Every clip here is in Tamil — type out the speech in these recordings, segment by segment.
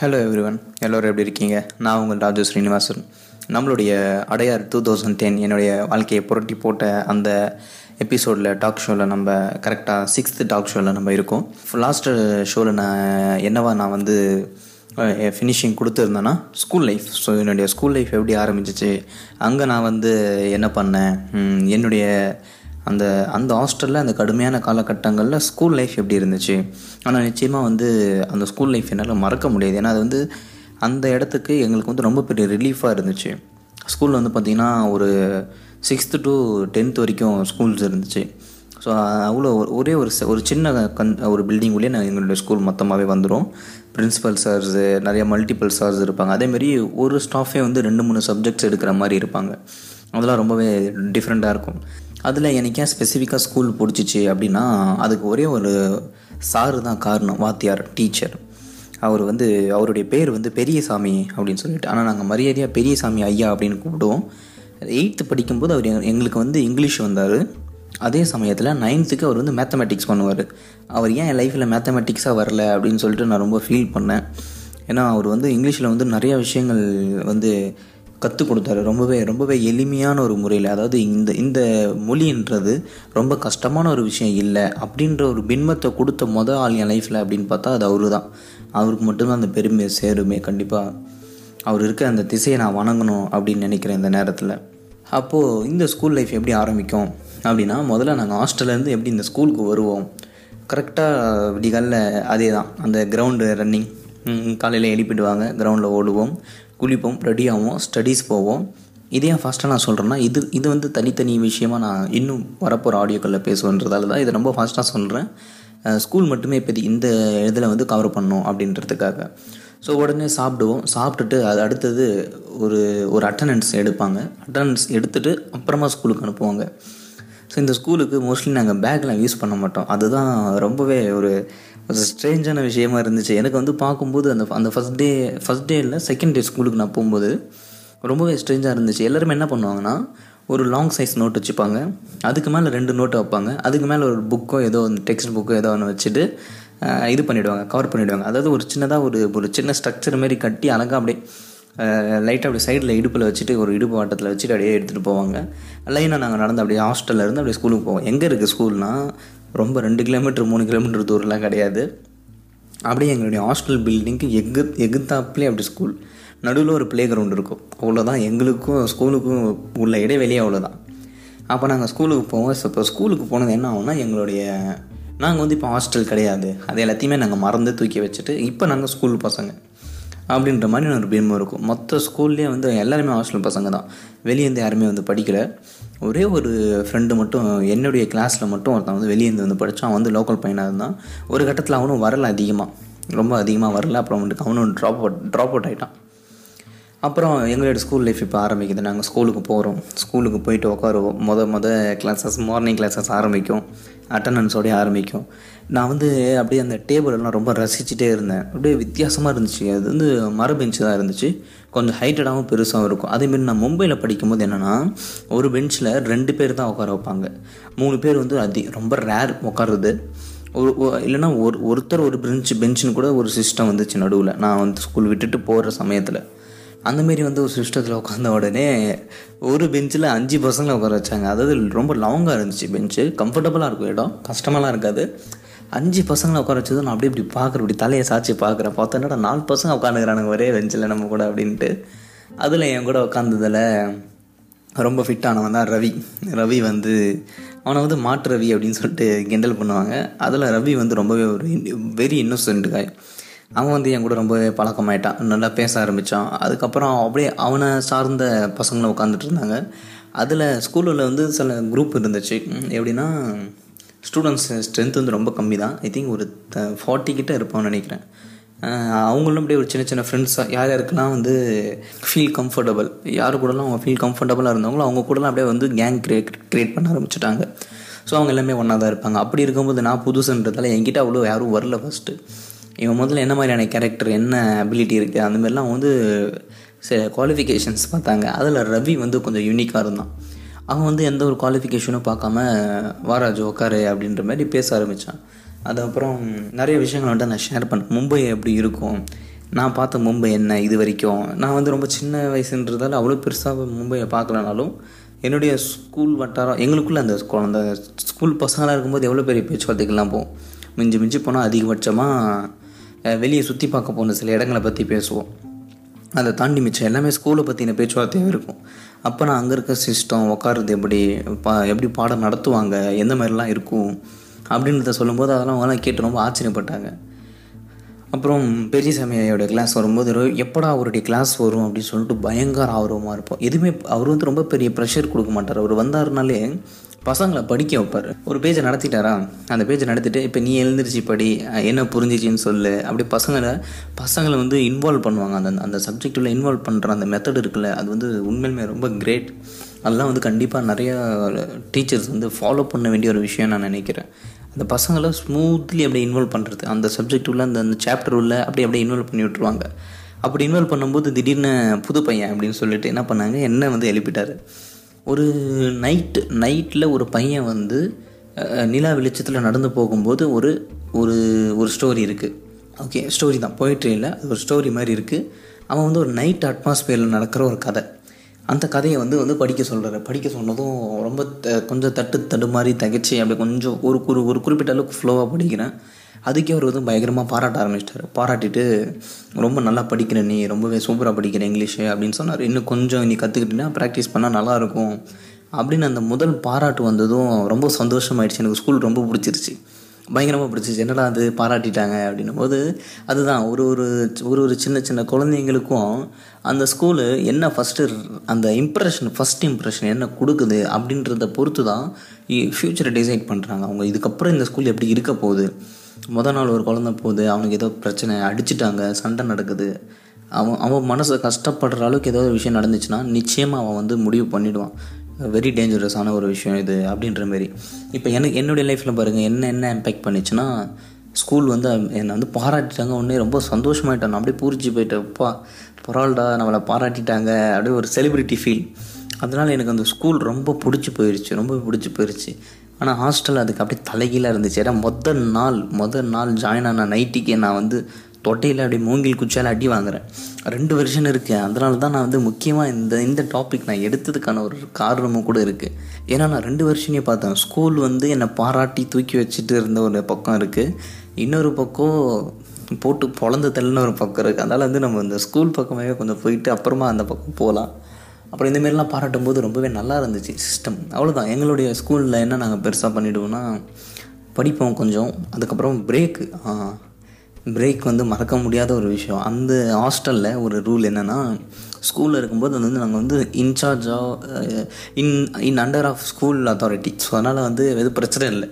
ஹலோ எவ்ரிவன் எல்லோரும் எப்படி இருக்கீங்க? நான் உங்கள் ராஜு ஸ்ரீனிவாசன். நம்மளுடைய அடையார் டூ தௌசண்ட் டென் என்னுடைய வாழ்க்கையை புரட்டி போட்ட அந்த எபிசோடில் டாக் ஷோவில் நம்ம கரெக்டாக சிக்ஸ்த்து டாக் ஷோவில் நம்ம இருக்கோம். லாஸ்ட்டு ஷோவில் நான் என்னவா நான் வந்து ஃபினிஷிங் கொடுத்துருந்தேன்னா ஸ்கூல் லைஃப் ஸோ என்னுடைய ஸ்கூல் லைஃப் எப்படி ஆரம்பிச்சிச்சு? அங்கே நான் வந்து என்ன பண்ணேன்? என்னுடைய அந்த அந்த ஹாஸ்டலில் அந்த கடுமையான காலகட்டங்களில் ஸ்கூல் லைஃப் எப்படி இருந்துச்சு? ஆனால் நிச்சயமாக வந்து அந்த ஸ்கூல் லைஃப் என்னால் மறக்க முடியாது. ஏன்னா அது வந்து அந்த இடத்துக்கு எங்களுக்கு வந்து ரொம்ப பெரிய ரிலீஃபாக இருந்துச்சு. ஸ்கூலில் வந்து பார்த்திங்கன்னா ஒரு சிக்ஸ்த்து டு டென்த் வரைக்கும் ஸ்கூல்ஸ் இருந்துச்சு. ஸோ அவ்வளோ ஒரே ஒரு ஒரு சின்ன கன் ஒரு பில்டிங் உள்ளே நான் எங்களுடைய ஸ்கூல் மொத்தமாகவே வந்துடும் பிரின்ஸிபல் சார்ஸு நிறைய மல்டிபிள் சார்ஸ் இருப்பாங்க. அதேமாரி ஒரு ஸ்டாஃபே வந்து ரெண்டு மூணு சப்ஜெக்ட்ஸ் எடுக்கிற மாதிரி இருப்பாங்க. அதெல்லாம் ரொம்பவே டிஃப்ரெண்ட்டாக இருக்கும். அதில் எனக்கு ஏன் ஸ்பெசிஃபிக்காக ஸ்கூல் பிடிச்சிச்சு அப்படின்னா அதுக்கு ஒரே ஒரு சாரு தான் காரணம் வாத்தியார் டீச்சர் அவர் வந்து அவருடைய பேர் வந்து பெரியசாமி அப்படின்னு சொல்லிட்டு. ஆனால் நாங்கள் மரியாதையாக பெரியசாமி ஐயா அப்படின்னு கூப்பிடுவோம். எயித்து படிக்கும்போது அவர் எங்களுக்கு வந்து இங்கிலீஷ் வந்தார். அதே சமயத்தில் நைன்த்துக்கு அவர் வந்து மேத்தமெட்டிக்ஸ் பண்ணுவார். அவர் ஏன் என் லைஃப்பில் மேத்தமெட்டிக்ஸாக வரல அப்படின்னு சொல்லிட்டு நான் ரொம்ப ஃபீல் பண்ணேன். ஏன்னா அவர் வந்து இங்கிலீஷில் வந்து நிறையா விஷயங்கள் வந்து கற்றுக் கொடுத்தாரு. ரொம்பவே ரொம்பவே எளிமையான ஒரு முறையில் அதாவது இந்த இந்த மொழின்றது ரொம்ப கஷ்டமான ஒரு விஷயம் இல்லை அப்படின்ற ஒரு பின்பத்தை கொடுத்த மொதல் ஆள் என் லைஃப்பில் அப்படின்னு பார்த்தா அது அவரு தான் அவருக்கு மட்டும்தான் அந்த பெருமை சேருமே கண்டிப்பாக அவர் இருக்க அந்த திசையை நான் வணங்கணும் அப்படின்னு நினைக்கிறேன் இந்த நேரத்தில். அப்போது இந்த ஸ்கூல் லைஃப் எப்படி ஆரம்பிக்கும் அப்படின்னா முதல்ல நாங்கள் ஹாஸ்டல்லேருந்து எப்படி இந்த ஸ்கூலுக்கு வருவோம்? கரெக்டாக விடிகாலில் அதே தான் அந்த கிரவுண்டு ரன்னிங் காலையில் எழுப்பிடுவாங்க கிரவுண்டில் ஓடுவோம் குளிப்போம் ரெடி ஆகும் ஸ்டடீஸ் போவோம். இதே ஏன் நான் சொல்கிறேன்னா இது இது வந்து தனித்தனி விஷயமாக நான் இன்னும் வரப்போகிற ஆடியோக்களில் பேசுவேன்றதால தான் இதை ரொம்ப ஃபாஸ்ட்டாக சொல்கிறேன் ஸ்கூல் மட்டுமே இப்போ இந்த இதில் வந்து கவர் பண்ணோம் அப்படின்றதுக்காக. ஸோ உடனே சாப்பிடுவோம். சாப்பிட்டுட்டு அது அடுத்தது ஒரு ஒரு அட்டண்டன்ஸ் எடுப்பாங்க. அட்டண்டன்ஸ் எடுத்துகிட்டு அப்புறமா ஸ்கூலுக்கு அனுப்புவாங்க. ஸோ இந்த ஸ்கூலுக்கு மோஸ்ட்லி நாங்கள் பேக்லாம் யூஸ் பண்ண மாட்டோம். அதுதான் ரொம்பவே ஒரு ஸ்ட்ரேஞ்சான விஷயமா இருந்துச்சு. எனக்கு வந்து பார்க்கும்போது அந்த அந்த ஃபஸ்ட் டே ஃபஸ்ட் டே இல்லை செகண்ட் டே ஸ்கூலுக்கு நான் போகும்போது ரொம்பவே ஸ்ட்ரேஞ்சாக இருந்துச்சு. எல்லாருமே என்ன பண்ணுவாங்கன்னா ஒரு லாங் சைஸ் நோட் வச்சுப்பாங்க. அதுக்கு மேலே ரெண்டு நோட்டு வைப்பாங்க. அதுக்கு மேலே ஒரு புக்கோ ஏதோ ஒன்று டெக்ஸ்ட் புக்கோ ஏதோ ஒன்று வச்சுட்டு இது பண்ணிவிடுவாங்க கவர் பண்ணிவிடுவாங்க அதாவது ஒரு சின்னதாக ஒரு ஒரு சின்ன ஸ்ட்ரக்சர் மாரி கட்டி அழகாக அப்படியே லைட்டாக அப்படியே சைடில் இடுப்பில் வச்சுட்டு ஒரு இடுப்பு வாட்டத்தில் வச்சுட்டு அப்படியே எடுத்துகிட்டு போவாங்க. லைனாக நாங்கள் நடந்து அப்படியே ஹாஸ்டல்ல இருந்து அப்படியே ஸ்கூலுக்கு போவோம். எங்கே இருக்குது ஸ்கூல்னால் ரொம்ப ரெண்டு கிலோமீட்டர் மூணு கிலோமீட்டர் தூரம்லாம் கிடையாது. அப்படியே எங்களுடைய ஹாஸ்டல் பில்டிங்க்கு எகு எகுத்தாப்லேயே அப்படி ஸ்கூல் நடுவில் ஒரு ப்ளே கிரவுண்ட் இருக்கும். அவ்வளோதான் எங்களுக்கும் ஸ்கூலுக்கும் உள்ள இடைவெளியே அவ்வளோதான் அப்போ நாங்கள் ஸ்கூலுக்கு போவோம். இப்போ ஸ்கூலுக்கு போனது என்ன ஆகும்னா எங்களுடைய நாங்கள் வந்து இப்போ ஹாஸ்டல் கிடையாது. அது எல்லாத்தையுமே நாங்கள் மறந்து தூக்கி வச்சுட்டு இப்போ நாங்கள் ஸ்கூல் பசங்க. அப்படின்ற மாதிரி ஒரு பெருமை இருக்கும். மொத்த ஸ்கூல்லேயே வந்து எல்லாருமே ஹாஸ்டல் பசங்க தான். வெளியேருந்து யாருமே வந்து படிக்கல. ஒரே ஒரு ஃப்ரெண்டு மட்டும் என்னுடைய கிளாஸில் மட்டும் ஒருத்தன் வந்து வெளியேந்து வந்து படித்தான் அவன் வந்து லோக்கல் பையனாக இருந்தான். ஒரு கட்டத்தில் அவனும் வரல அதிகமாக ரொம்ப அதிகமாக வரல. அப்புறம் வந்துட்டு அவனும் ட்ராப் அவுட் ட்ராப் அவுட் ஆகிட்டான் அப்புறம் எங்களோட ஸ்கூல் லைஃப் இப்போ ஆரம்பிக்குது. நாங்கள் ஸ்கூலுக்கு போகிறோம் ஸ்கூலுக்கு போயிட்டு உட்காருவோம் மொத மொதல் கிளாஸஸ் மார்னிங் கிளாஸஸ் ஆரம்பிக்கும். அட்டண்டன்ஸோடய ஆரம்பிக்கும். நான் வந்து அப்படியே அந்த டேபிள் எல்லாம் ரொம்ப ரசிச்சுட்டே இருந்தேன். அப்படியே வித்தியாசமாக இருந்துச்சு. அது வந்து மர பெஞ்சு தான் இருந்துச்சு. கொஞ்சம் ஹைட்டடாகவும் பெருசாகவும் இருக்கும். அதேமாரி நான் மும்பையில் படிக்கும்போது என்னென்னா ஒரு பெஞ்சில் ரெண்டு பேர் தான் உட்கார வைப்பாங்க. மூணு பேர் வந்து அதி ரொம்ப ரேர் உட்காருது ஒரு இல்லைனா இல்லைன்னா ஒரு ஒருத்தர் ஒரு பெஞ்ச் பெஞ்சுன்னு கூட ஒரு சிஸ்டம் வந்துச்சு நடுவில். நான் வந்து ஸ்கூல் விட்டுட்டு போகிற சமயத்தில். அந்தமாரி வந்து ஒரு சிஸ்டத்தில் உட்காந்த உடனே ஒரு பெஞ்சில் அஞ்சு பசங்களை உட்கார வச்சாங்க. அதாவது ரொம்ப லாங்காக இருந்துச்சு பெஞ்சு. கம்ஃபர்டபுளாக இருக்கும் இடம். கஷ்டமாலாம் இருக்காது. அஞ்சு பசங்களை உட்கார வச்சது நான் அப்படியே இப்படி பார்க்குறேன். இப்படி தலையை சாச்சி பார்க்குறேன். பார்த்தா என்னடா நாலு பசங்க உட்காந்துக்கிறானுங்க ஒரே பெஞ்சில் நம்ம கூட அப்படின்ட்டு. அதில் என் கூட உட்காந்ததில் ரொம்ப ஃபிட்டானவன் தான் ரவி. ரவி வந்து அவனை வந்து மாட்டு ரவி அப்படின்னு சொல்லிட்டு கிண்டல் பண்ணுவாங்க. அதில் ரவி வந்து ரொம்பவே ஒரு வெரி இன்னோசென்ட் காய் அவன் வந்து என் கூட ரொம்ப பழக்கமாயிட்டான். நல்லா பேச ஆரம்பித்தான் அதுக்கப்புறம் அப்படியே அவனை சார்ந்த பசங்களும் உட்காந்துட்டு இருந்தாங்க. அதில் ஸ்கூலில் வந்து சில குரூப் இருந்துச்சு. எப்படின்னா ஸ்டூடெண்ட்ஸ் ஸ்ட்ரென்த் வந்து ரொம்ப கம்மி தான் ஐ திங்க் ஒரு ஃபார்ட்டி கிட்ட இருப்பான்னு நினைக்கிறேன். அவங்களும் அப்படியே ஒரு சின்ன சின்ன ஃப்ரெண்ட்ஸாக யார் யாருக்கெல்லாம் வந்து ஃபீல் கம்ஃபர்டபுள் யார் கூடலாம் அவங்க ஃபீல் கம்ஃபர்டபுளாக இருந்தவங்களோ அவங்க கூடலாம் அப்படியே வந்து கேங் கிரியேட் கிரியேட் பண்ண ஆரம்பிச்சிட்டாங்க. ஸோ அவங்க எல்லாமே ஒன்றா தான் இருப்பாங்க. அப்படி இருக்கும்போது நான் புதுசுன்றதால என்கிட்ட அவ்வளோ யாரும் வரல ஃபஸ்ட்டு இவன் முதல்ல என்ன மாதிரியான கேரக்டர் என்ன அபிலிட்டி இருக்குது அந்த மாதிரிலாம் வந்து சில குவாலிஃபிகேஷன்ஸ் பார்த்தாங்க. அதில் ரவி வந்து கொஞ்சம் யூனிக்காக இருந்தான். அவன் வந்து எந்த ஒரு குவாலிஃபிகேஷனும் பார்க்காம வாராஜ் உட்காரு அப்படின்ற மாதிரி பேச ஆரம்பித்தான் அதுக்கப்புறம் நிறைய விஷயங்கள் வந்துட்டு நான் ஷேர் பண்ணேன். மும்பை எப்படி இருக்கும்? நான் பார்த்த மும்பை என்ன இது வரைக்கும்? நான் வந்து ரொம்ப சின்ன வயசுன்றதால அவ்வளோ பெருசாக மும்பையை பார்க்கலனாலும் என்னுடைய ஸ்கூல் வட்டாரம் எங்களுக்குள்ளே அந்த குழந்த ஸ்கூல் பசங்களாக இருக்கும்போது எவ்வளோ பெரிய பேச்சுவார்த்தைக்கெல்லாம் போகும். மிஞ்சி மிஞ்சி போனால் அதிகபட்சமாக வெளியே சுற்றி பார்க்க போன சில இடங்களை பற்றி பேசுவோம். அதை தாண்டி மிச்சம் எல்லாமே ஸ்கூலை பற்றின பேச்சுவார்த்தையாக இருக்கும். அப்போ நான் அங்கே இருக்க சிஸ்டம் உட்காருறது எப்படி பா எப்படி பாடம் நடத்துவாங்க எந்த மாதிரிலாம் இருக்கும் அப்படின்றத சொல்லும்போது அதெல்லாம் அவங்களாம் கேட்டு ரொம்ப ஆச்சரியப்பட்டாங்க. அப்புறம் பெரிய சாமியோட கிளாஸ் வரும்போது எப்படா அவருடைய கிளாஸ் வரும் அப்படின்னு சொல்லிட்டு பயங்கர ஆர்வமாக இருப்போம். எதுவுமே அவர் வந்து ரொம்ப பெரிய ப்ரெஷர் கொடுக்க மாட்டார். அவர் வந்தாருனாலே பசங்களை படிக்க வைப்பார். ஒரு பேஜை நடத்திட்டாரா? அந்த பேஜை நடத்திட்டு இப்போ நீ எழுந்திருச்சு படி என்ன புரிஞ்சிச்சின்னு சொல்லு. அப்படி பசங்களை பசங்களை வந்து இன்வால்வ் பண்ணுவாங்க. அந்த அந்த சப்ஜெக்டில் இன்வால்வ் பண்ணுற அந்த மெத்தட் இருக்குல்ல அது வந்து உண்மையிலுமே ரொம்ப கிரேட் அதெல்லாம் வந்து கண்டிப்பாக நிறையா டீச்சர்ஸ் வந்து ஃபாலோ பண்ண வேண்டிய ஒரு விஷயம் நான் நினைக்கிறேன். அந்த பசங்களை ஸ்மூத்லி அப்படியே இன்வால்வ் பண்ணுறது அந்த சப்ஜெக்ட் உள்ள அந்த அந்த சாப்டர் உள்ள அப்படியே அப்படியே இன்வால்வ் பண்ணி விட்ருவாங்க அப்படி இன்வால்வ் பண்ணும்போது திடீர்னு புது பையன் அப்படின்னு சொல்லிட்டு என்ன பண்ணாங்க? என்ன வந்து எழுப்பிட்டாரு? ஒரு நைட்டு நைட்டில் ஒரு பையன் வந்து நிலா வெளிச்சத்தில் நடந்து போகும்போது ஒரு ஒரு ஒரு ஸ்டோரி இருக்குது ஓகே ஸ்டோரி தான். போயிட்ரியில் அது ஒரு ஸ்டோரி மாதிரி இருக்குது அவன் வந்து ஒரு நைட் அட்மாஸ்பியரில் நடக்கிற ஒரு கதை. அந்த கதையை வந்து வந்து படிக்க சொல்கிறாரு படிக்க சொன்னதும் ரொம்ப த- கொஞ்சம் தட்டு தடு மாதிரி தகச்சு அப்படி கொஞ்சம் ஒரு ஒரு ஒரு குறிப்பிட்ட அளவுக்கு ஃப்ளோவாக படிக்கிறேன். அதுக்கே அவர் வந்து பயங்கரமாக பாராட்ட ஆரம்பிச்சிட்டாரு. பாராட்டிட்டு ரொம்ப நல்லா படிக்கிற நீ ரொம்பவே சூப்பராக படிக்கிற இங்கிலீஷு அப்படின்னு சொன்னார். இன்னும் கொஞ்சம் நீ கற்றுக்கிட்டினா ப்ராக்டிஸ் பண்ணால் நல்லாயிருக்கும் அப்படின்னு அந்த முதல் பாராட்டு வந்ததும் ரொம்ப சந்தோஷமாயிடுச்சு. எனக்கு ஸ்கூல் ரொம்ப பிடிச்சிருச்சு. பயங்கரமாக பிடிச்சிச்சு என்னடா அது பாராட்டிட்டாங்க. அப்படின்னும் போது அதுதான். ஒரு ஒரு ஒரு ஒரு சின்ன சின்ன குழந்தைங்களுக்கும் அந்த ஸ்கூலு என்ன ஃபஸ்ட்டு அந்த இம்ப்ரெஷன் ஃபஸ்ட் இம்ப்ரெஷன் என்ன கொடுக்குது அப்படின்றத பொறுத்து தான் ஃப்யூச்சரை டிசைட் பண்ணுறாங்க அவங்க இதுக்கப்புறம் இந்த ஸ்கூல் எப்படி இருக்க போகுது? முத நாள் ஒரு குழந்தை போகுது அவனுக்கு ஏதோ பிரச்சனை அடிச்சிட்டாங்க சண்டை நடக்குது. அவன் அவன் மனசை கஷ்டப்படுற அளவுக்கு ஏதோ ஒரு விஷயம் நடந்துச்சுன்னா நிச்சயமாக அவன் வந்து முடிவு பண்ணிவிடுவான் வெரி டேஞ்சரஸான ஒரு விஷயம் இது அப்படின்ற மாரி. இப்போ எனக்கு என்னுடைய லைஃப்பில் பாருங்கள் என்ன என்ன இம்பேக்ட் பண்ணிச்சுன்னா ஸ்கூல் வந்து என்னை வந்து பாராட்டிட்டாங்க உடனே ரொம்ப சந்தோஷமாயிட்டேன். அப்படியே பூரிச்சு போயிட்டேன். அப்பா பரவாயில்லடா நம்மளை பாராட்டிட்டாங்க அப்படியே ஒரு செலிப்ரிட்டி ஃபீல் அதனால் எனக்கு அந்த ஸ்கூல் ரொம்ப பிடிச்சி போயிடுச்சு ரொம்ப பிடிச்சி போயிடுச்சு ஆனால் ஹாஸ்டல் அதுக்கு அப்படியே தலைகீழாக இருந்துச்சு. ஏன்னா மொதல் நாள் மொதல் நாள் ஜாயின் ஆன நைட்டிக்கு நான் வந்து தொட்டையில் அப்படியே மூங்கில் குச்சால் அடி வாங்குறேன். ரெண்டு வருஷன் இருக்கேன் அதனால தான் நான் வந்து முக்கியமாக இந்த இந்த டாபிக் நான் எடுத்ததுக்கான ஒரு காரணமும் கூட இருக்குது ஏன்னா நான் ரெண்டு வருஷமே பார்த்தேன். ஸ்கூல் வந்து என்னை பாராட்டி தூக்கி வச்சுட்டு இருந்த ஒரு பக்கம் இருக்குது இன்னொரு பக்கம் போட்டு பொழந்து தள்ளுன்னு ஒரு பக்கம் இருக்குது அதனால் வந்து நம்ம இந்த ஸ்கூல் பக்கமாகவே கொஞ்சம் போயிட்டு அப்புறமா அந்த பக்கம் போகலாம் அப்புறம் இந்த மாரிலாம் பாராட்டும் போது ரொம்பவே நல்லா இருந்துச்சு சிஸ்டம் அவ்வளோதான் எங்களுடைய ஸ்கூலில் என்ன நாங்கள் பெருசாக பண்ணிவிடுவோம்னா படிப்போம் கொஞ்சம். அதுக்கப்புறம் பிரேக்கு பிரேக் வந்து மறக்க முடியாத ஒரு விஷயம். அந்த ஹாஸ்டலில் ஒரு ரூல் என்னென்னா ஸ்கூலில் இருக்கும்போது அது வந்து நாங்கள் வந்து இன்சார்ஜாக in in under of school authority so அதனால் வந்து எதுவும் பிரச்சனை இல்லை.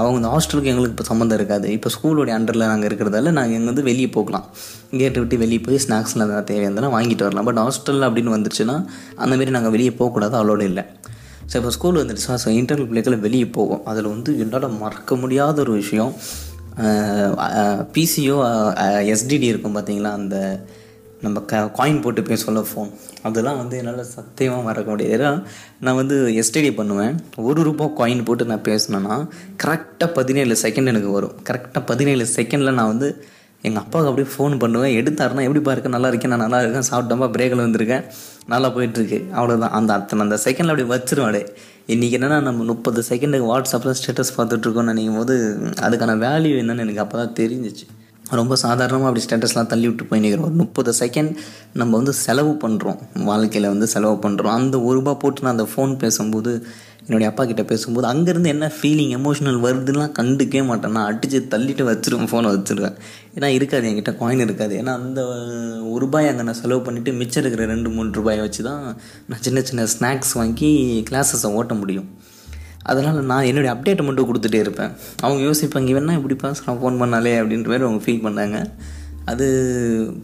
அவங்க இந்த ஹாஸ்டலுக்கு எங்களுக்கு இப்போ சம்மந்தம் இருக்காது. இப்போ ஸ்கூலோடைய அண்டரில் நாங்கள் இருக்கிறதால நாங்கள் இங்கே வந்து வெளியே போகலாம். கேட்டை விட்டு வெளியே போய் ஸ்நாக்ஸ்லாம் எதாவது தேவையானதெல்லாம் வாங்கிட்டு வரலாம். பட் ஹாஸ்டல் அப்படின்னு வந்துருச்சுன்னா அந்தமாரி நாங்கள் வெளியே போகக்கூடாது அவ்வளோட இல்லை. ஸோ இப்போ ஸ்கூல் வந்துடுச்சா ஸோ இன்டர்னல் பிள்ளைகளை வெளியே போகும். அதில் வந்து என்னால் மறக்க முடியாத ஒரு விஷயம் பிசிஓ எஸ்டிடி இருக்கும் பார்த்தீங்களா அந்த நம்ம க காயின் போட்டு பேசல ஃபோன் அதெல்லாம் வந்து என்னால் சத்தியமாக மறக்க முடியாது. ஏன்னா நான் வந்து எஸ்டிடி பண்ணுவேன். ஒரு ரூபா காயின் போட்டு நான் பேசினேன்னா கரெக்டாக பதினேழு செகண்ட் எனக்கு வரும். கரெக்டாக பதினேழு செகண்டில் நான் வந்து எங்கள் அப்பாவுக்கு அப்படியே ஃபோன் பண்ணுவேன். எடுத்தாருன்னா எப்படிப்பா இருக்கேன் நல்லா இருக்கேன் நான் நல்லா இருக்கேன். சாப்பிட்டோம்பா பிரேக்கில் வந்திருக்கேன். நல்லா போயிட்டுருக்கு. அவ்வளோதான் அந்த அத்தனை அந்த செகண்டில் அப்படியே வச்சிருவாடே இன்றைக்கி என்னென்னா நம்ம முப்பது செகண்டுக்கு வாட்ஸ்அப்பில் ஸ்டேட்டஸ் பார்த்துட்ருக்கோம்னு நினைக்கும் போது அதுக்கான வேல்யூ என்னென்னு எனக்கு அப்போ தான் தெரிஞ்சிச்சு. ரொம்ப சாதாரணமாக அப்படி ஸ்டேட்டஸ்லாம் தள்ளி விட்டு போய் நிற்கிறோம் ஒரு முப்பது செகண்ட் நம்ம வந்து செலவு பண்ணுறோம் வாழ்க்கையில் வந்து செலவு பண்ணுறோம் அந்த ஒரு ரூபா போட்டு நான் அந்த ஃபோன் பேசும்போது என்னுடைய அப்பா கிட்ட பேசும்போது அங்கேருந்து என்ன ஃபீலிங் எமோஷனல் வருதுலாம் கண்டுக்கவே மாட்டேன். நான் அடித்து தள்ளிட்டு வச்சுருவேன் ஃபோனை வச்சுருவேன். ஏன்னா இருக்காது என்கிட்ட காயின் இருக்காது. ஏன்னா அந்த ஒரு ரூபாய் அங்கே நான் செலவு பண்ணிவிட்டு மிச்சம் இருக்கிற ரெண்டு மூணு ரூபாயை வச்சு தான் நான் சின்ன சின்ன ஸ்நாக்ஸ் வாங்கி கிளாஸஸை ஓட்ட முடியும். அதனால் நான் என்னுடைய அப்டேட்டை மட்டும் கொடுத்துட்டே இருப்பேன். அவங்க யோசிப்பாங்க இவன்னா இப்படி பேசுகிறான் ஃபோன் பண்ணாலே அப்படின்ற மாதிரி அவங்க ஃபீல் பண்ணாங்க. அது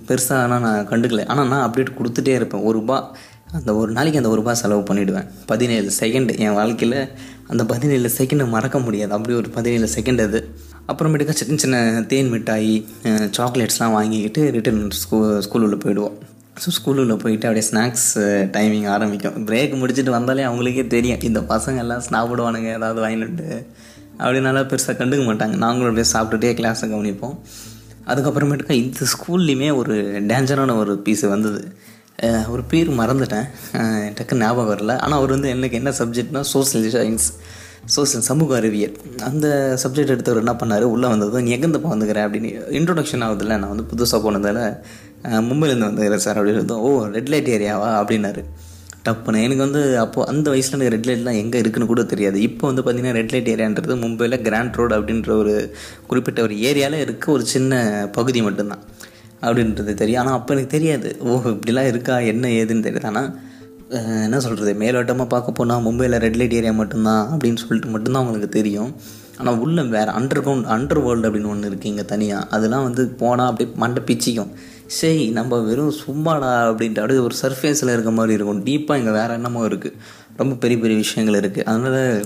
பெருசாக ஆனால் நான் கண்டுக்கல. ஆனால் நான் அப்டேட் கொடுத்துட்டே இருப்பேன். ஒரு ரூபா அந்த ஒரு நாளைக்கு அந்த ஒரு ரூபா செலவு பண்ணிவிடுவேன் பதினேழு செகண்ட் என் வாழ்க்கையில் அந்த பதினேழு செகண்டை மறக்க முடியாது. அப்படி ஒரு பதினேழு செகண்ட் அது. அப்புறமேட்டுக்கா சின்ன சின்ன தேன் மிட்டாய் சாக்லேட்ஸ்லாம் வாங்கிக்கிட்டு ரிட்டன் ஸ்கூ ஸ்கூல் உள்ளே போயிடுவோம். ஸோ ஸ்கூலில் போயிட்டு அப்படியே ஸ்நாக்ஸ் டைமிங் ஆரம்பிக்கும். பிரேக் முடிச்சுட்டு வந்தாலே அவங்களுக்கே தெரியும். இந்த பசங்க எல்லாம் சாப்பிடுவானுங்க ஏதாவது வாங்கிட்டு அப்படி நல்லா பெருசாக கண்டுக்க மாட்டாங்க. நாங்களும் அப்படியே சாப்பிட்டுட்டே கிளாஸை கவனிப்போம். அதுக்கப்புறமேட்டுக்கா இந்த ஸ்கூல்லையுமே ஒரு டேஞ்சரான ஒரு பீஸ் வந்தது. ஒரு பேர் மறந்துட்டேன். டக்கு ஞாபகம் வரல. ஆனால் அவர் வந்து எனக்கு என்ன சப்ஜெக்ட்னா சோசியல் சயின்ஸ் சோசியல் சமூக அறிவியல். அந்த சப்ஜெக்ட் எடுத்தவர் என்ன பண்ணார்? உள்ளே வந்ததும் நீ எங்கேருந்து வந்துக்கிறேன் அப்படின்னு இன்ட்ரொடக்ஷன் ஆகுதுல்ல நான் வந்து புதுசாக போனதால் மும்பைலேருந்து மும்பையிலேருந்து வந்துக்கிறேன் சார் அப்படின்னு இருந்தோம் ஓ ரெட் லைட் ஏரியாவா அப்படின்னாரு. டப்புன்னு. எனக்கு வந்து அப்போது அந்த வயசில் எனக்கு ரெட் லைட்லாம் எங்கே இருக்குன்னு கூட தெரியாது. இப்போ வந்து பார்த்திங்கன்னா ரெட் லைட் ஏரியான்றது மும்பையில் கிராண்ட் ரோடு அப்படின்ற ஒரு குறிப்பிட்ட ஒரு ஏரியாவில் இருக்க ஒரு சின்ன பகுதி மட்டும்தான் அப்படின்றது தெரியும். ஆனால் அப்போ எனக்கு தெரியாது. ஓ இப்படிலாம் இருக்கா? என்ன ஏதுன்னு தெரியாது. ஆனால் என்ன சொல்கிறது மேலோட்டமாக பார்க்க போனால் மும்பையில் ரெட் லைட் ஏரியா மட்டும்தான் அப்படின்னு சொல்லிட்டு மட்டும்தான் அவங்களுக்கு தெரியும். ஆனால் உள்ள வேறு அண்டர் கிரவுண்ட் அண்டர் வேர்ல்டு அப்படின்னு ஒன்று இருக்குது இங்கே தனியாக அதெல்லாம் வந்து போனால் அப்படியே மண்டை பிச்சிக்கும். சரி நம்ம வெறும் சும்மாடா அப்படின்ட்டு அப்படியே ஒரு சர்ஃபேஸில் இருக்க மாதிரி இருக்கும். டீப்பாக இங்கே வேறு என்னமோ இருக்குது ரொம்ப பெரிய பெரிய விஷயங்கள் இருக்குது அதனால்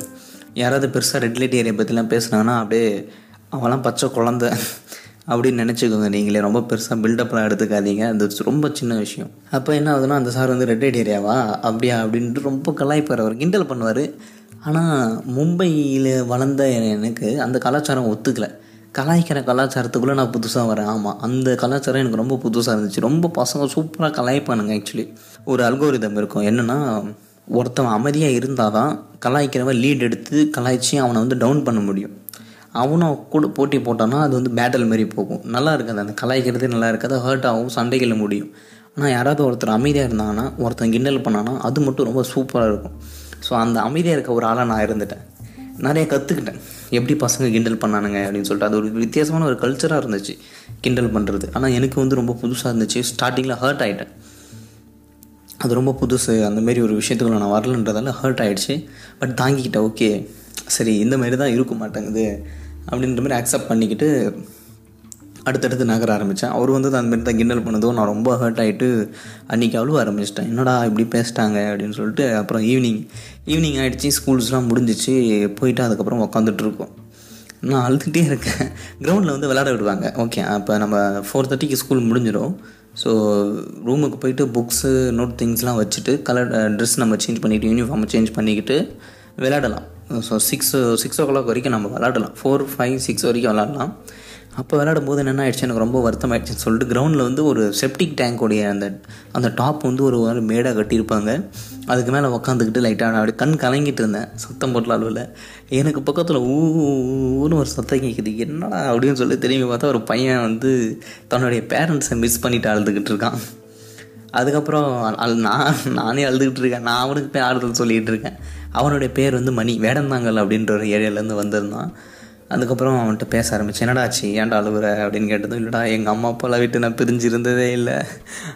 யாராவது பெருசாக ரெட் லைட் ஏரியா பற்றிலாம் பேசுனாங்கன்னா அப்படியே அவெல்லாம் பச்சை குழந்த அப்படின்னு நினச்சிக்கோங்க நீங்களே. ரொம்ப பெருசாக பில்டப்லாம் எடுத்துக்காதீங்க. அது ரொம்ப சின்ன விஷயம். அப்போ என்ன ஆகுதுன்னா அந்த சார் வந்து ரெட் லைட் ஏரியாவா அப்படியா? அப்படின்ட்டு ரொம்ப கலாய்ப்பார். அவர் கிண்டல் பண்ணுவார். ஆனால் மும்பையில் வளர்ந்த எனக்கு அந்த கலாச்சாரம் ஒத்துக்கலை. கலாய்க்கிற கலாச்சாரத்துக்குள்ளே நான் புதுசாக வரேன். ஆமாம் அந்த கலாச்சாரம் எனக்கு ரொம்ப புதுசாக இருந்துச்சு. ரொம்ப பசங்க சூப்பராக கலாய்ப்பானுங்க ஆக்சுவலி ஒரு அல்கோரிதம் இருக்கும். என்னென்னா ஒருத்தன் அமைதியாக இருந்தால் தான் கலாய்க்கிறவன் லீட் எடுத்து கலாய்ச்சி அவனை வந்து டவுன் பண்ண முடியும். அவனும் கூட போட்டி போட்டான்னா அது வந்து பேட்டல் மாரி போகும். நல்லா இருக்காது. அந்த கலாய்க்கிறதே நல்லா இருக்காது. ஹர்ட் ஆகும் சண்டைகளில் முடியும். ஆனால் யாராவது ஒருத்தர் அமைதியாக இருந்தாங்கன்னா ஒருத்தன் கிண்டல் பண்ணானா அது மட்டும் ரொம்ப சூப்பராக இருக்கும். ஸோ அந்த அமைதியாக இருக்க ஒரு ஆளாக நான் இருந்துட்டேன். நிறைய கற்றுக்கிட்டேன் எப்படி பசங்க கிண்டல் பண்ணானுங்க அப்படின்னு சொல்லிட்டு அது ஒரு வித்தியாசமான ஒரு கல்ச்சராக இருந்துச்சு கிண்டல் பண்ணுறது ஆனால் எனக்கு வந்து ரொம்ப புதுசாக இருந்துச்சு. ஸ்டார்டிங்கில் ஹர்ட் ஆகிட்டேன் அது ரொம்ப புதுசு. அந்தமாரி ஒரு விஷயத்துக்குள்ள நான் வரலன்றதால ஹர்ட் ஆகிடுச்சு பட் தாங்கிக்கிட்டேன். ஓகே சரி இந்த மாதிரி தான் இருக்க மாட்டேங்குது. அப்படின்ற மாதிரி அக்செப்ட் பண்ணிக்கிட்டு அடுத்தடுத்து நகர ஆரம்பித்தேன் அவர் வந்து அந்த மாதிரி தான் கிண்டல் பண்ணதும் நான் ரொம்ப ஹர்ட் ஆகிட்டு அன்றைக்கி அவ்வளோ ஆரம்பிச்சிட்டேன். என்னடா இப்படி பேசிட்டாங்க? அப்படின்னு சொல்லிட்டு அப்புறம் ஈவினிங் ஈவினிங் ஆகிடுச்சி ஸ்கூல்ஸ்லாம் முடிஞ்சிச்சு. போயிட்டு அதுக்கப்புறம் உக்காந்துட்ருக்கோம் நான் அழுதுகிட்டே இருக்கேன். கிரவுண்டில் வந்து விளாட விடுவாங்க. ஓகே அப்போ நம்ம ஃபோர் தேர்ட்டிக்கு ஸ்கூல் முடிஞ்சிடும் ஸோ ரூமுக்கு போயிட்டு புக்ஸு நோட் திங்ஸ்லாம் வச்சுட்டு கலர் ட்ரெஸ் நம்ம சேஞ்ச் பண்ணிக்கிட்டு யூனிஃபார்மை சேஞ்ச் பண்ணிக்கிட்டு விளையாடலாம். So six six o'clock வரைக்கும் நம்ம விளாடலாம் ஃபோர் ஃபைவ் சிக்ஸ் வரைக்கும் விளாட்லாம் அப்போ விளையாடும் போது என்ன ஆயிடுச்சு? எனக்கு ரொம்ப வருத்தம் ஆயிடுச்சுன்னு சொல்லிட்டு கிரவுண்டில் வந்து ஒரு செப்டிக் டேங்கோடைய அந்த அந்த டாப் வந்து ஒரு மேடாக கட்டியிருப்பாங்க. அதுக்கு மேலே உக்காந்துக்கிட்டு லைட்டாக நான் அப்படியே கண் கலங்கிட்டு இருந்தேன். சத்தம் போட்டல அளவில் எனக்கு பக்கத்தில் ஊன்னு ஒரு சத்தம் கேட்குது என்னடா அப்படின்னு சொல்லி திரும்பி பார்த்தா ஒரு பையன் வந்து தன்னுடைய பேரண்ட்ஸை மிஸ் பண்ணிட்டு அழுதுகிட்டு இருக்கான். அதுக்கப்புறம் நான் நானே அழுதுகிட்டு இருக்கேன். நான் அவனுக்கு போய் ஆறுதல் சொல்லிகிட்டு இருக்கேன். அவனுடைய பேர் வந்து மணி. வேடந்தாங்கல் அப்படின்ற ஒரு ஏரியாலேருந்து வந்திருந்தான். அதுக்கப்புறம் அவன்கிட்ட பேச ஆரம்பிச்சு என்னடா ஆச்சு? ஏன்டா அழுகுற அப்படின்னு கேட்டதும் இல்லைடா எங்கள் அம்மா அப்பாலாம் விட்டு நான் பிரிஞ்சு இருந்ததே இல்லை.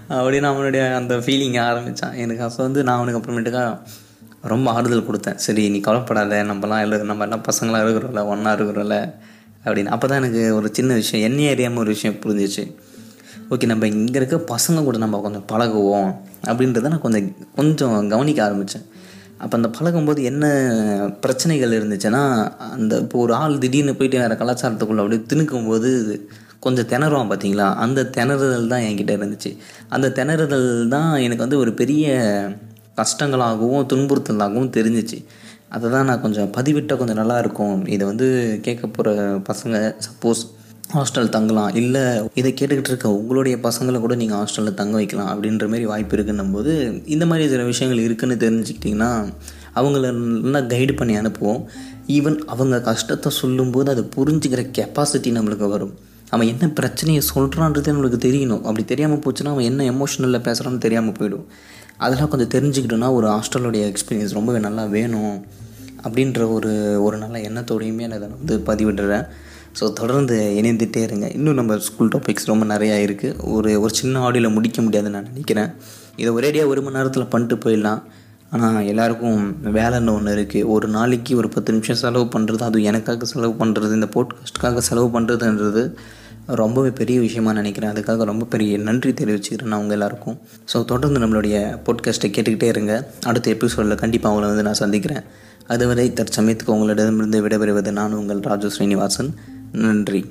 அப்படின்னு அவனுடைய அந்த ஃபீலிங்கை ஆரம்பித்தான் எனக்கு அப்போ வந்து நான் அவனுக்கு அப்புறமேட்டுக்கா ரொம்ப ஆறுதல் கொடுத்தேன். சரி நீ கவலைப்படாத. நம்மலாம் இல்லை நம்ம எல்லாம் பசங்களாக இருக்கிறோம்ல ஒன்றா இருக்கிறோம்ல. அப்படின்னு. அப்போ தான் எனக்கு ஒரு சின்ன விஷயம் என்னையே அறியாமல் ஒரு விஷயம் புரிஞ்சிச்சு. ஓகே நம்ம இங்கே இருக்க பசங்க கூட நம்ம கொஞ்சம் பழகுவோம். அப்படின்றத நான் கொஞ்சம் கொஞ்சம் கவனிக்க ஆரம்பித்தேன் அப்போ அந்த பழகும்போது என்ன பிரச்சனைகள் இருந்துச்சுன்னா அந்த இப்போ ஒரு ஆள் திடீர்னு போயிட்டு வேறு கலாச்சாரத்துக்குள்ளே அப்படியே திணுக்கும்போது கொஞ்சம் திணறுவான் பார்த்தீங்களா அந்த திணறுதல் தான் என்கிட்ட இருந்துச்சு. அந்த திணறுதல் தான் எனக்கு வந்து ஒரு பெரிய கஷ்டங்களாகவும் துன்புறுத்தலாகவும் தெரிஞ்சிச்சு. அதை தான் நான் கொஞ்சம் பதிவிட்டால் கொஞ்சம் நல்லா இருக்கும். இதை வந்து கேட்க போகிற பசங்க சப்போஸ் ஹாஸ்டல் தங்கலாம். இல்லை இதை கேட்டுக்கிட்டு இருக்க உங்களுடைய பசங்களை கூட நீங்கள் ஹாஸ்டலில் தங்க வைக்கலாம் அப்படின்ற மாதிரி வாய்ப்பு இருக்குன்னும் போது இந்த மாதிரி சில விஷயங்கள் இருக்குன்னு தெரிஞ்சுக்கிட்டிங்கன்னா அவங்கள நல்லா கைடு பண்ணி அனுப்புவோம். ஈவன் அவங்க கஷ்டத்தை சொல்லும்போது அதை புரிஞ்சுக்கிற கெப்பாசிட்டி நம்மளுக்கு வரும். அவன் என்ன பிரச்சனையை சொல்கிறான்றது நம்மளுக்கு தெரியணும். அப்படி தெரியாமல் போச்சுன்னா அவன் என்ன எமோஷனலில் பேசுகிறான்னு தெரியாமல் போயிடும். அதெல்லாம் கொஞ்சம் தெரிஞ்சுக்கிட்டோன்னா ஒரு ஹாஸ்டலோடைய எக்ஸ்பீரியன்ஸ் ரொம்பவே நல்லா வேணும் அப்படின்ற ஒரு ஒரு நல்ல எண்ணத்தோடையுமே நான் அதை வந்து பதிவிடுறேன். ஸோ தொடர்ந்து இணைந்துகிட்டே இருங்க. இன்னும் நம்ம ஸ்கூல் டாபிக்ஸ் ரொம்ப நிறையா இருக்குது ஒரு ஒரு சின்ன ஆடியோவில் முடிக்க முடியாதுன்னு நான் நினைக்கிறேன். இதை ஒரேடியாக ஒரு மணி நேரத்தில் பண்ணிட்டு போயிடலாம். ஆனால் எல்லாருக்கும் வேலைன்னு ஒன்று இருக்குது ஒரு நாளைக்கு ஒரு பத்து நிமிஷம் செலவு பண்ணுறது அதுவும் எனக்காக செலவு பண்ணுறது இந்த போட்காஸ்ட்டுக்காக செலவு பண்ணுறதுன்றது ரொம்பவே பெரிய விஷயமா நினைக்கிறேன். அதுக்காக ரொம்ப பெரிய நன்றி தெரிவிச்சுக்கிறேன் நான் உங்கள் எல்லாருக்கும். ஸோ தொடர்ந்து நம்மளுடைய போட்காஸ்ட்டை கேட்டுக்கிட்டே இருங்க. அடுத்த எபிசோடில் கண்டிப்பாக அவங்கள வந்து நான் சந்திக்கிறேன். அதுவரை தற்சமயத்துக்கு உங்களிடமிருந்து விடைபெறுவது நான் உங்கள் ராஜு ஸ்ரீனிவாசன். நன்றி.